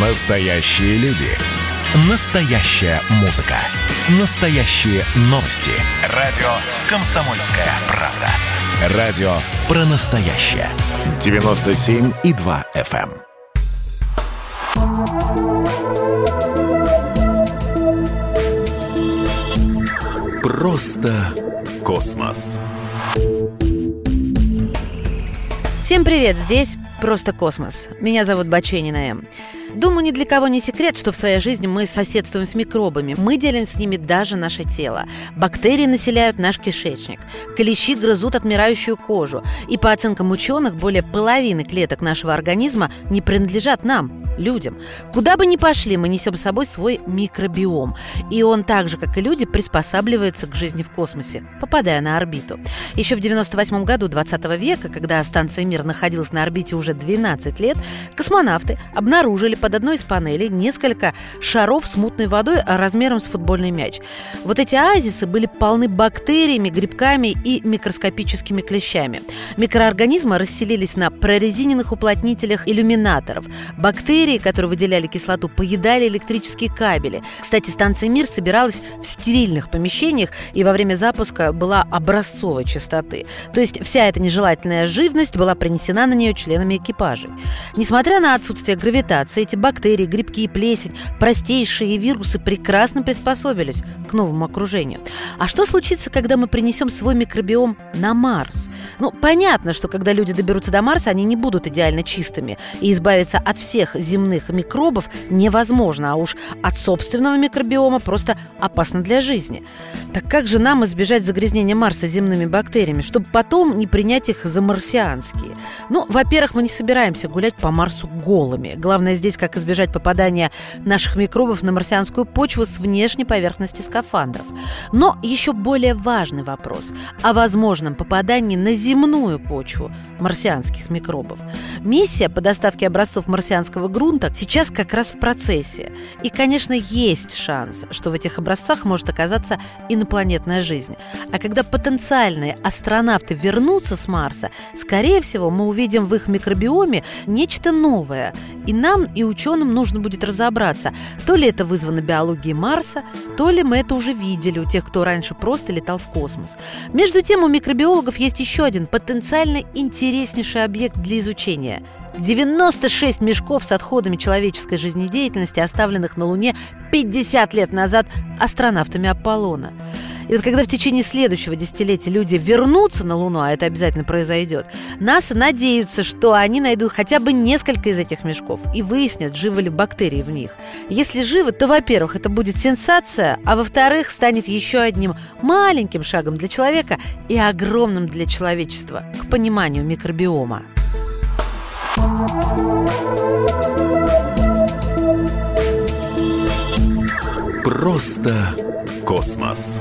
Настоящие люди. Настоящая музыка. Настоящие новости. Радио «Комсомольская правда». Радио про настоящее. 97,2 FM. эм. Просто космос. Всем привет, здесь «Просто космос». Меня зовут Баченина М. Думаю, ни для кого не секрет, что в своей жизни мы соседствуем с микробами. Мы делим с ними даже наше тело. Бактерии населяют наш кишечник. Клещи грызут отмирающую кожу. И по оценкам ученых, более половины клеток нашего организма не принадлежат нам, людям. Куда бы ни пошли, мы несем с собой свой микробиом. И он так же, как и люди, приспосабливается к жизни в космосе, попадая на орбиту. Еще в 98 году 20 века, когда станция «Мир» находилась на орбите уже 12 лет, космонавты обнаружили под одной из панелей несколько шаров с мутной водой размером с футбольный мяч. Вот эти оазисы были полны бактериями, грибками и микроскопическими клещами. Микроорганизмы расселились на прорезиненных уплотнителях иллюминаторов. Бактерии, которые выделяли кислоту, поедали электрические кабели. Кстати, станция «Мир» собиралась в стерильных помещениях и во время запуска была образцовой частоты. То есть вся эта нежелательная живность была принесена на нее членами экипажей. Несмотря на отсутствие гравитации, эти бактерии, грибки и плесень, простейшие вирусы прекрасно приспособились к новому окружению. А что случится, когда мы принесем свой микробиом на Марс? Ну, понятно, что когда люди доберутся до Марса, они не будут идеально чистыми, и избавиться от всех земных микробов невозможно, а уж от собственного микробиома просто опасно для жизни. Так как же нам избежать загрязнения Марса земными бактериями, чтобы потом не принять их за марсианские? Ну, во-первых, мы не собираемся гулять по Марсу голыми. Главное здесь, как избежать попадания наших микробов на марсианскую почву с внешней поверхности скафандров. Но еще более важный вопрос о возможном попадании на земную почву марсианских микробов. Миссия по доставке образцов марсианского грунта сейчас как раз в процессе. И, конечно, есть шанс, что в этих образцах может оказаться инопланетная жизнь. А когда потенциальные астронавты вернутся с Марса, скорее всего, мы увидим в их микробиоме нечто новое. И нам, и ученым нужно будет разобраться, то ли это вызвано биологией Марса, то ли мы это уже видели у тех, кто раньше просто летал в космос. Между тем, у микробиологов есть еще один потенциально интереснейший объект для изучения – 96 мешков с отходами человеческой жизнедеятельности, оставленных на Луне 50 лет назад астронавтами Аполлона. И вот когда в течение следующего десятилетия люди вернутся на Луну, а это обязательно произойдет, НАСА надеются, что они найдут хотя бы несколько из этих мешков и выяснят, живы ли бактерии в них. Если живы, то, во-первых, это будет сенсация, а во-вторых, станет еще одним маленьким шагом для человека и огромным для человечества к пониманию микробиома. Просто космос.